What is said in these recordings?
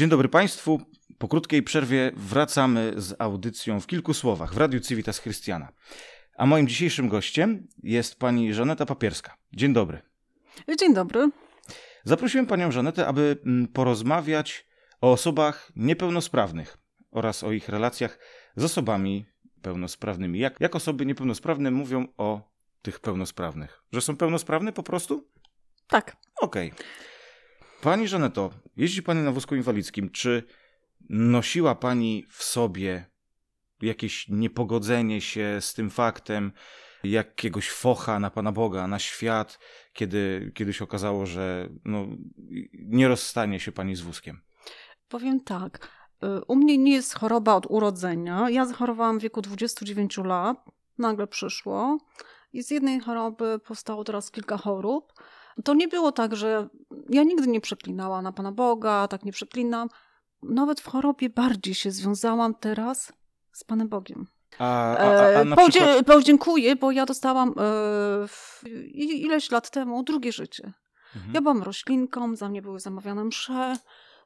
Dzień dobry Państwu. Po krótkiej przerwie wracamy z audycją w kilku słowach w Radiu Civitas Christiana. A moim dzisiejszym gościem jest pani Żaneta Papierska. Dzień dobry. Dzień dobry. Zaprosiłem panią Żanetę, aby mm, porozmawiać o osobach niepełnosprawnych oraz o ich relacjach z osobami pełnosprawnymi. Jak, jak osoby niepełnosprawne mówią o tych pełnosprawnych? Że są pełnosprawne po prostu? Tak. Okej. Okay. Pani Żaneto, jeździ pani na wózku inwalidzkim. Czy nosiła pani w sobie jakieś niepogodzenie się z tym faktem, jakiegoś focha na Pana Boga, na świat, kiedy kiedyś okazało, że no, nie rozstanie się pani z wózkiem? Powiem tak. Y, u mnie nie jest choroba od urodzenia. Ja zachorowałam w wieku 29 lat. Nagle przyszło. I z jednej choroby powstało teraz kilka chorób. To nie było tak, że ja nigdy nie przeklinałam na Pana Boga, tak nie przeklinam. Nawet w chorobie bardziej się związałam teraz z Panem Bogiem. A, a, a na Podzie przykład... Podziękuję, bo ja dostałam e, ileś lat temu drugie życie. Mhm. Ja byłam roślinką, za mnie były zamawiane msze,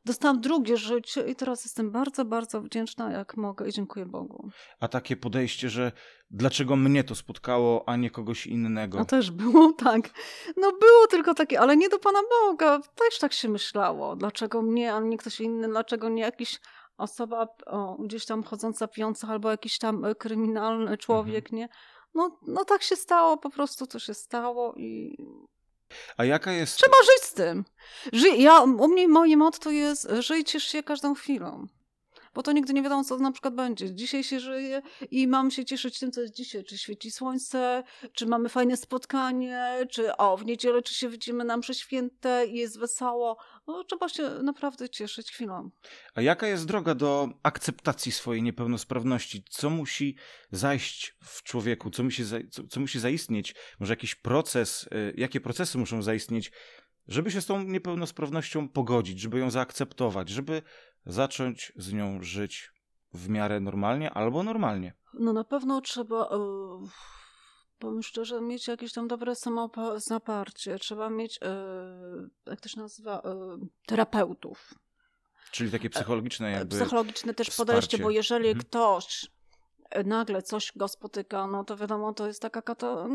dostałam drugie życie i teraz jestem bardzo, bardzo wdzięczna, jak mogę i dziękuję Bogu. A takie podejście, że dlaczego mnie to spotkało, a nie kogoś innego? No też było, tak. No było tylko takie, ale nie do Pana Boga. Też tak się myślało. Dlaczego mnie, a nie ktoś inny? Dlaczego nie jakiś osoba o, gdzieś tam chodząca, pijąca albo jakiś tam e, kryminalny człowiek, mhm. nie? No, no tak się stało, po prostu to się stało i a jaka jest. Trzeba żyć z tym. Ży... Ja, u mnie moje motto jest: żyj, ciesz się każdą chwilą bo to nigdy nie wiadomo, co na przykład będzie. Dzisiaj się żyje i mam się cieszyć tym, co jest dzisiaj. Czy świeci słońce, czy mamy fajne spotkanie, czy o, w niedzielę, czy się widzimy nam przez święte i jest wesoło. No, trzeba się naprawdę cieszyć chwilą. A jaka jest droga do akceptacji swojej niepełnosprawności? Co musi zajść w człowieku? Co musi, za, co, co musi zaistnieć? Może jakiś proces? Y, jakie procesy muszą zaistnieć? żeby się z tą niepełnosprawnością pogodzić, żeby ją zaakceptować, żeby zacząć z nią żyć w miarę normalnie albo normalnie? No na pewno trzeba, powiem szczerze, mieć jakieś tam dobre samozaparcie. Trzeba mieć, yy, jak to się nazywa, yy, terapeutów. Czyli takie psychologiczne jakby Psychologiczne też wsparcie. podejście, bo jeżeli mhm. ktoś nagle coś go spotyka, no to wiadomo, to jest taka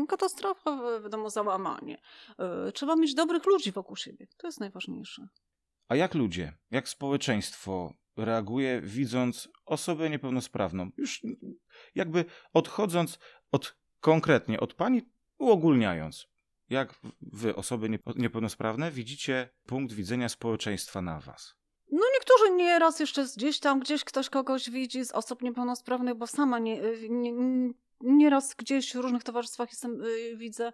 katastrofa, wiadomo, załamanie. Trzeba mieć dobrych ludzi wokół siebie. To jest najważniejsze. A jak ludzie, jak społeczeństwo reaguje, widząc osobę niepełnosprawną? Już jakby odchodząc od konkretnie od pani, uogólniając. Jak wy, osoby niepełnosprawne, widzicie punkt widzenia społeczeństwa na was? No niektórzy nieraz jeszcze gdzieś tam, gdzieś ktoś kogoś widzi z osób niepełnosprawnych, bo sama nie, nie, nieraz gdzieś w różnych towarzystwach jestem, y, widzę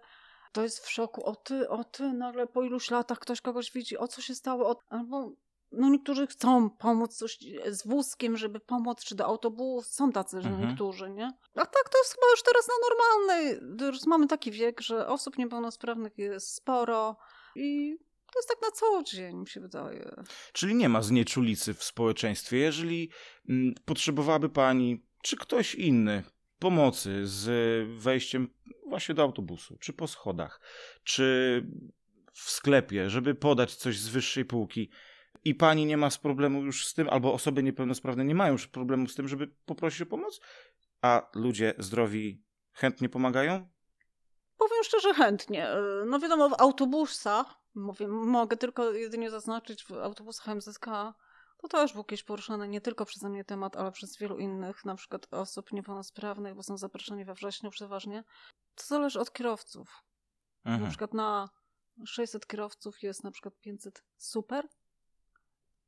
to jest w szoku. O ty, o ty, nagle po iluś latach ktoś kogoś widzi, o co się stało, o, albo no niektórzy chcą pomóc coś z wózkiem, żeby pomóc, czy do autobusu, są tacy, że mhm. niektórzy, nie? A tak to jest chyba już teraz na normalny, już mamy taki wiek, że osób niepełnosprawnych jest sporo i to jest tak na co dzień, mi się wydaje. Czyli nie ma znieczulicy w społeczeństwie. Jeżeli mm, potrzebowałaby pani, czy ktoś inny pomocy z wejściem właśnie do autobusu, czy po schodach, czy w sklepie, żeby podać coś z wyższej półki i pani nie ma problemu już z tym, albo osoby niepełnosprawne nie mają już problemu z tym, żeby poprosić o pomoc, a ludzie zdrowi chętnie pomagają? Powiem szczerze, chętnie. No wiadomo, w autobusach, mówię, mogę tylko jedynie zaznaczyć, w autobusach MZK to też był kiedyś poruszany nie tylko przeze mnie temat, ale przez wielu innych, na przykład osób niepełnosprawnych, bo są zaproszeni we wrześniu przeważnie. To zależy od kierowców. Mhm. Na przykład na 600 kierowców jest na przykład 500 super.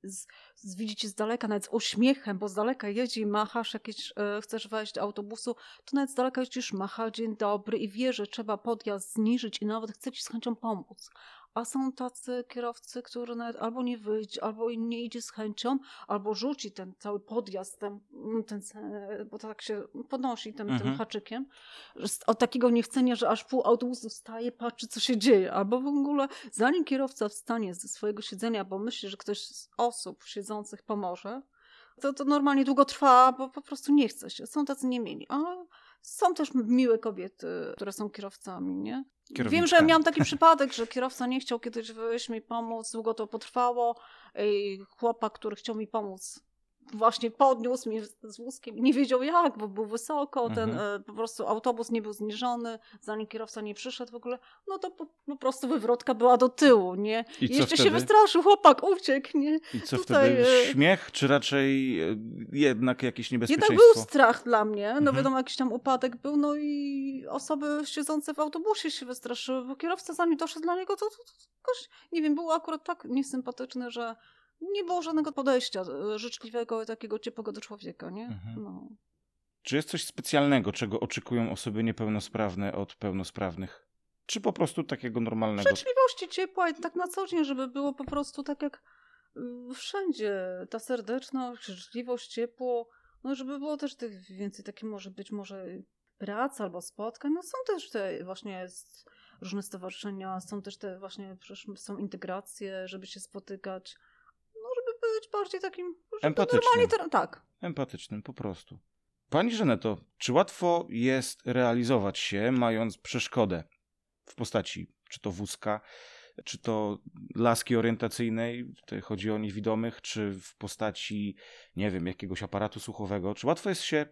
Z, z, widzicie z daleka, nawet z uśmiechem, bo z daleka jeździ, machasz jakieś, e, chcesz wejść do autobusu, to nawet z daleka jeździsz, macha, dzień dobry i wie, że trzeba podjazd zniżyć i nawet chce ci z chęcią pomóc a są tacy kierowcy, którzy nawet albo nie wyjdzie, albo nie idzie z chęcią, albo rzuci ten cały podjazd, ten, ten bo to tak się podnosi tym, mhm. tym haczykiem, od takiego niechcenia, że aż pół autobusu wstaje, patrzy co się dzieje, albo w ogóle zanim kierowca wstanie ze swojego siedzenia, bo myśli, że ktoś z osób siedzących pomoże, to, to normalnie długo trwa, bo po prostu nie chce się. Są tacy niemieli. A są też miłe kobiety, które są kierowcami, nie? Wiem, że miałam taki przypadek, że kierowca nie chciał kiedyś wyjść mi pomóc, długo to potrwało i chłopak, który chciał mi pomóc właśnie podniósł mnie z wózkiem nie wiedział jak, bo był wysoko, mhm. ten e, po prostu autobus nie był zniżony, zanim kierowca nie przyszedł w ogóle, no to po, po prostu wywrotka była do tyłu, nie? I, I jeszcze wtedy? się wystraszył, chłopak uciekł, nie? I co Tutaj, wtedy? E, Śmiech, czy raczej e, jednak jakieś niebezpieczeństwo? Jednak był strach dla mnie, no mhm. wiadomo, jakiś tam upadek był, no i osoby siedzące w autobusie się wystraszyły, bo kierowca zanim doszedł dla niego, to, to, to, to nie wiem, był akurat tak niesympatyczny, że nie było żadnego podejścia e, życzliwego takiego ciepłego do człowieka, nie? Mhm. No. Czy jest coś specjalnego, czego oczekują osoby niepełnosprawne od pełnosprawnych? Czy po prostu takiego normalnego? Życzliwości, ciepła i tak na co dzień, żeby było po prostu tak jak y, wszędzie. Ta serdeczność, życzliwość, ciepło. No żeby było też tych więcej takie może być może prac albo spotkań. No są też te właśnie różne stowarzyszenia, są też te właśnie, przecież są integracje, żeby się spotykać być bardziej takim empatycznym. Normalnie, tak. Empatycznym, po prostu. Pani Żeneto, czy łatwo jest realizować się, mając przeszkodę w postaci czy to wózka, czy to laski orientacyjnej, tutaj chodzi o niewidomych, czy w postaci, nie wiem, jakiegoś aparatu słuchowego? Czy łatwo jest się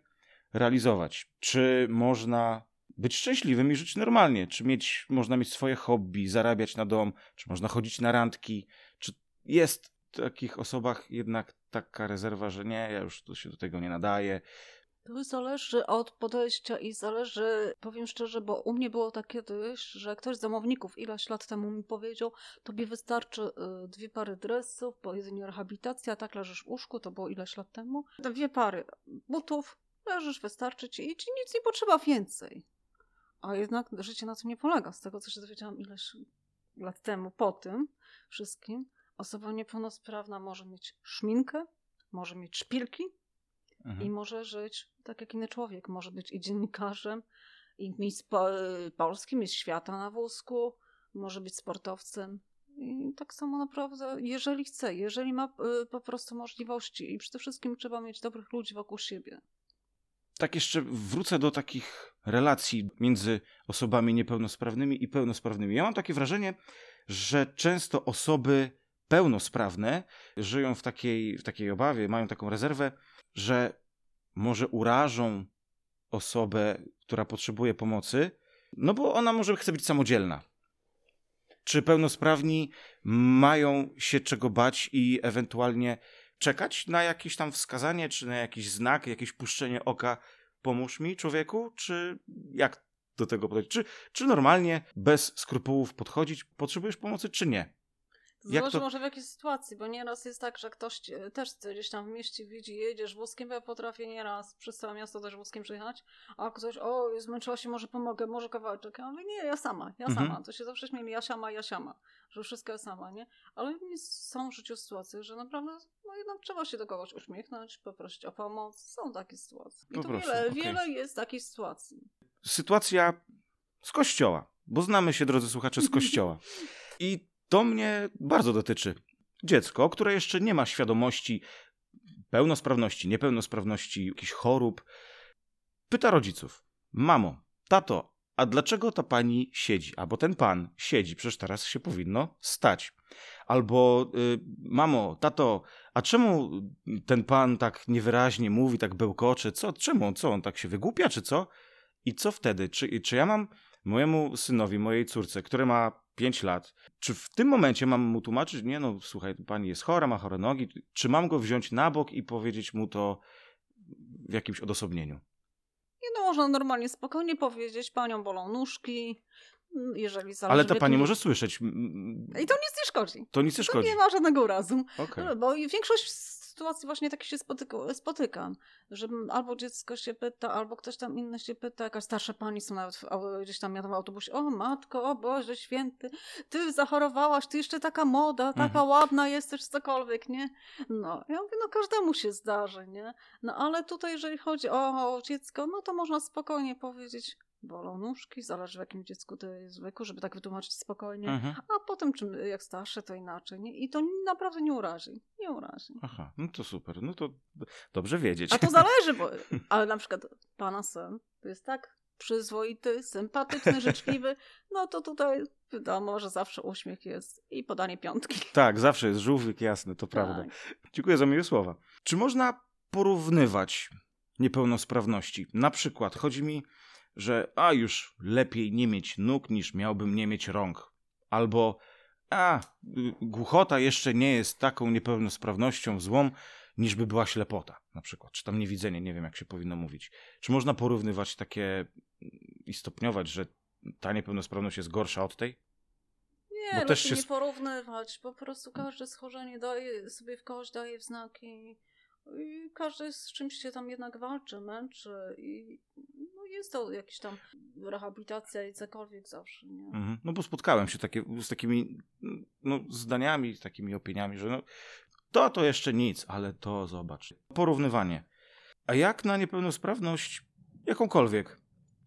realizować? Czy można być szczęśliwym i żyć normalnie? Czy mieć, można mieć swoje hobby, zarabiać na dom? Czy można chodzić na randki? Czy jest takich osobach jednak taka rezerwa, że nie, ja już to się do tego nie nadaję. To zależy od podejścia i zależy, powiem szczerze, bo u mnie było tak kiedyś, że ktoś z zamowników ileś lat temu mi powiedział, tobie wystarczy y, dwie pary dresów, bo jedynie rehabilitacja, tak leżysz w łóżku, to było ileś lat temu. Dwie pary butów, leżysz, wystarczy ci i ci nic nie potrzeba więcej. A jednak życie na tym nie polega, z tego co się dowiedziałam ileś lat temu po tym wszystkim Osoba niepełnosprawna może mieć szminkę, może mieć szpilki mhm. i może żyć tak jak inny człowiek. Może być i dziennikarzem, i mieć polskim, mieć świata na wózku, może być sportowcem. I tak samo naprawdę, jeżeli chce, jeżeli ma y, po prostu możliwości i przede wszystkim trzeba mieć dobrych ludzi wokół siebie. Tak jeszcze wrócę do takich relacji między osobami niepełnosprawnymi i pełnosprawnymi. Ja mam takie wrażenie, że często osoby pełnosprawne żyją w takiej, w takiej obawie, mają taką rezerwę, że może urażą osobę, która potrzebuje pomocy, no bo ona może chce być samodzielna. Czy pełnosprawni mają się czego bać i ewentualnie czekać na jakieś tam wskazanie, czy na jakiś znak, jakieś puszczenie oka, pomóż mi, człowieku, czy jak do tego podejść? Czy, czy normalnie, bez skrupułów podchodzić, potrzebujesz pomocy, czy nie? Zależy to... może w jakiej sytuacji, bo nieraz jest tak, że ktoś też gdzieś tam w mieście widzi, jedziesz wózkiem, bo ja potrafię nieraz przez całe miasto też wózkiem przejechać, a ktoś, o, zmęczyła się, może pomogę, może kawałeczek. Ja mówię, nie, ja sama, ja mhm. sama. To się zawsze śmieli, ja sama, ja sama, że wszystko ja sama, nie? Ale są w życiu sytuacje, że naprawdę, no jednak trzeba się do kogoś uśmiechnąć, poprosić o pomoc. Są takie sytuacje. I po to prostu, wiele, okay. wiele jest takich sytuacji. Sytuacja z kościoła, bo znamy się, drodzy słuchacze, z kościoła. I to mnie bardzo dotyczy. Dziecko, które jeszcze nie ma świadomości pełnosprawności, niepełnosprawności, jakichś chorób, pyta rodziców: Mamo, tato, a dlaczego ta pani siedzi? Albo ten pan siedzi, przecież teraz się powinno stać. Albo y, mamo, tato, a czemu ten pan tak niewyraźnie mówi, tak bełkocze? Co, czemu? Co, on tak się wygłupia, czy co? I co wtedy? Czy, czy ja mam mojemu synowi, mojej córce, które ma 5 lat, czy w tym momencie mam mu tłumaczyć, nie no, słuchaj, pani jest chora, ma chore nogi, czy mam go wziąć na bok i powiedzieć mu to w jakimś odosobnieniu? Nie no, można normalnie, spokojnie powiedzieć, panią bolą nóżki, jeżeli zależy... Ale ta pani może słyszeć. I to nic nie szkodzi. To nic nie szkodzi. To nie ma żadnego urazu. Okay. Bo większość sytuacji właśnie takie się spotyka, spotykam, że albo dziecko się pyta, albo ktoś tam inny się pyta, jakaś starsza pani są nawet w, gdzieś tam jadą w autobusie, o matko, o Boże święty, ty zachorowałaś, ty jeszcze taka moda, taka mhm. ładna jesteś, cokolwiek, nie? No, ja mówię, no każdemu się zdarzy, nie? No ale tutaj, jeżeli chodzi o dziecko, no to można spokojnie powiedzieć, bolą nóżki, zależy w jakim dziecku to jest wieku, żeby tak wytłumaczyć spokojnie, mhm. a potem czym, jak starsze to inaczej. Nie? I to naprawdę nie urazi. Nie urazi. Aha, no to super, no to dobrze wiedzieć. A to zależy, bo, ale na przykład pana syn to jest tak przyzwoity, sympatyczny, życzliwy, no to tutaj wiadomo, że zawsze uśmiech jest i podanie piątki. Tak, zawsze jest żółwik, jasny, to prawda. Tak. Dziękuję za miłe słowa. Czy można porównywać niepełnosprawności? Na przykład chodzi mi, że a już lepiej nie mieć nóg niż miałbym nie mieć rąk. Albo a głuchota jeszcze nie jest taką niepełnosprawnością złą, niż by była ślepota, na przykład, czy tam niewidzenie, nie wiem jak się powinno mówić. Czy można porównywać takie i stopniować, że ta niepełnosprawność jest gorsza od tej? Nie, Bo też też się nie porównywać. Po prostu każde schorzenie daje sobie w kość, daje wznaki. I każdy z czymś się tam jednak walczy, męczy. I to jakaś tam rehabilitacja i cokolwiek zawsze, nie? Mhm. No bo spotkałem się takie, z takimi no, zdaniami, takimi opiniami, że no, to to jeszcze nic, ale to zobacz. Porównywanie. A jak na niepełnosprawność jakąkolwiek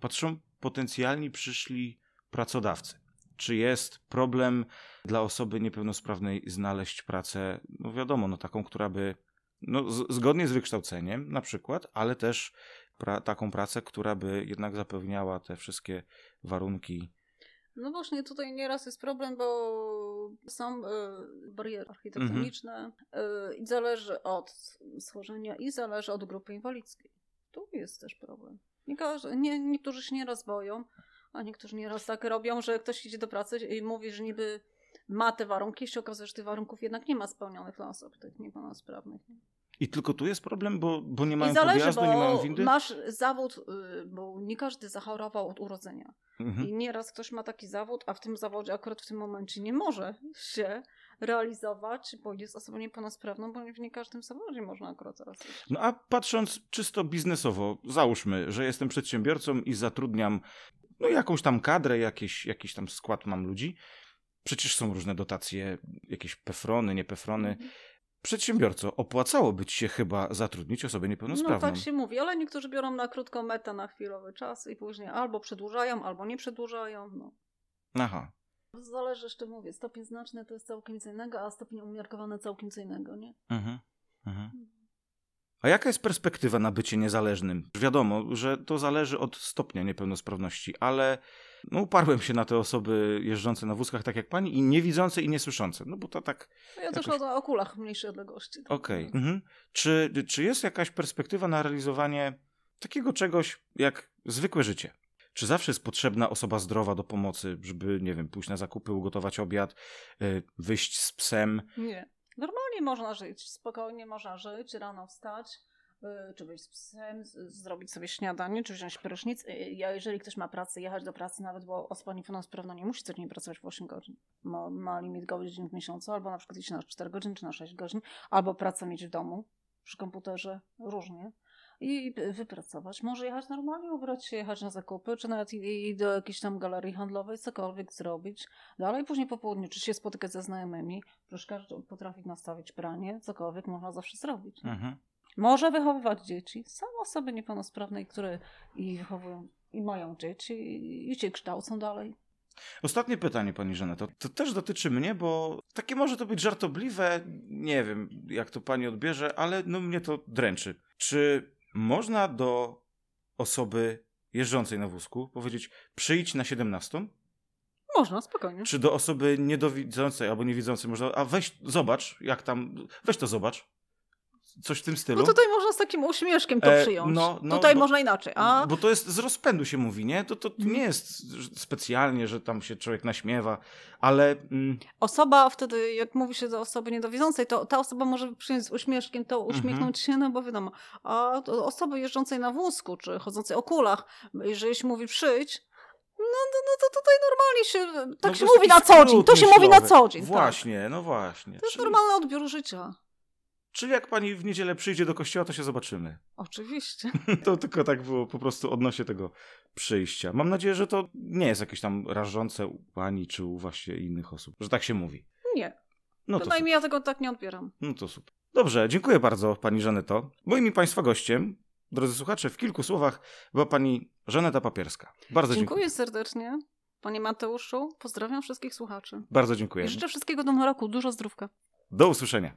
patrzą potencjalni przyszli pracodawcy? Czy jest problem dla osoby niepełnosprawnej znaleźć pracę, no wiadomo, no taką, która by, no zgodnie z wykształceniem na przykład, ale też pra, taką pracę, która by jednak zapewniała te wszystkie warunki No właśnie tutaj nieraz jest problem, bo są y, bariery architektoniczne y, i zależy od schorzenia i zależy od grupy inwalidzkiej. Tu jest też problem. Nie, każ- nie, niektórzy się nieraz boją, a niektórzy nieraz tak robią, że ktoś idzie do pracy i mówi, że niby ma te warunki, się okazuje, że tych warunków jednak nie ma spełnionych dla osób tych niepełnosprawnych. I tylko tu jest problem, bo, bo nie mają I zależy, podjazdu, nie mają windy? masz zawód, y, bo nie każdy zachorował od urodzenia. Mhm. I nieraz ktoś ma taki zawód, a w tym zawodzie akurat w tym momencie nie może się realizować, bo jest osobą niepełnosprawną, bo w nie każdym zawodzie można akurat być. No a patrząc czysto biznesowo, załóżmy, że jestem przedsiębiorcą i zatrudniam no, jakąś tam kadrę, jakiś, jakiś tam skład mam ludzi. Przecież są różne dotacje, jakieś pefrony, nie pefrony. Mhm. Przedsiębiorco, opłacałoby ci się chyba zatrudnić osobę No niepełnosprawną. tak się mówi, ale niektórzy biorą na krótką metę, na chwilowy czas i później albo przedłużają, albo nie przedłużają. No. Aha. Zależy, jeszcze mówię, stopień znaczny to jest całkiem co innego, a stopień umiarkowany całkiem co innego, nie? Mhm. Mhm. A jaka jest perspektywa na bycie niezależnym? Wiadomo, że to zależy od stopnia niepełnosprawności, ale no, uparłem się na te osoby jeżdżące na wózkach tak jak pani i niewidzące i niesłyszące. No bo to tak No Ja też Jakoś- o okulach mniejszej odległości. tak Okej. powiem. Mhm. Czy, czy jest jakaś perspektywa na realizowanie takiego czegoś jak zwykłe życie? Czy zawsze jest potrzebna osoba zdrowa do pomocy, żeby, nie wiem, pójść na zakupy, ugotować obiad, y, wyjść z psem? Nie. Normalnie można żyć, spokojnie można żyć, rano wstać, czy wyjść z psem, zrobić sobie śniadanie, czy wziąć prysznic. Y, Ja, jeżeli ktoś ma pracę, jechać do pracy, nawet bo osoba niepełnosprawna nie musi codziennie pracować w 8 godzin. Ma, ma limit godzin w miesiącu, albo na przykład iść na 4 godziny, czy na 6 godzin, albo pracę mieć w domu, przy komputerze, różnie. I wypracować. Może jechać normalnie, ubrać się, jechać na zakupy, czy nawet i, i do jakiejś tam galerii handlowej, cokolwiek zrobić. Dalej później po południu, czy się spotykać ze znajomymi, Przecież każdy potrafi nastawić pranie, cokolwiek można zawsze zrobić. Mhm. Może wychowywać dzieci. Są osoby niepełnosprawne, które i wychowują, i mają dzieci, i się kształcą dalej. Ostatnie pytanie, pani Żaneto. To też dotyczy mnie, bo takie może to być żartobliwe, nie wiem, jak to pani odbierze, ale no mnie to dręczy. Czy można do osoby jeżdżącej na wózku powiedzieć przyjdź na 17? Można, spokojnie. Czy do osoby niedowidzącej albo niewidzącej można, a weź, zobacz, jak tam, weź to zobacz. Coś w tym stylu. No tutaj można z takim uśmieszkiem to E, przyjąć. no, no, tutaj bo- można inaczej. A Bo to jest z rozpędu się mówi, nie? To, to Mhm. nie jest specjalnie, że tam się człowiek naśmiewa, ale mm, osoba wtedy, jak mówi się do osoby niedowidzącej, to ta osoba może przyjąć z uśmieszkiem, to Mhm. uśmiechnąć się, no bo wiadomo. A osoby jeżdżącej na wózku, czy chodzącej o kulach, jeżeli się mówi przyjdź, no, no, no to tutaj normalnie się, tak no się mówi na co dzień. To się mówi na myślowy. co dzień. Tak. Właśnie, no właśnie. To jest Czyli, normalny odbiór życia. Czyli jak pani w niedzielę przyjdzie do kościoła, to się zobaczymy. Oczywiście. To tylko tak było po prostu odnośnie tego przyjścia. Mam nadzieję, że to nie jest jakieś tam rażące u pani czy u właśnie innych osób, że tak się mówi. Nie. No to, Przynajmniej ja tego tak nie odbieram. no to super. Dobrze, dziękuję bardzo pani Żaneto. Moim i państwa gościem, drodzy słuchacze, w kilku słowach była pani Żaneta Papierska. Bardzo dziękuję. Dziękuję serdecznie. Panie Mateuszu, pozdrawiam wszystkich słuchaczy. Bardzo dziękuję. I życzę wszystkiego do roku. Dużo zdrówka. Do usłyszenia.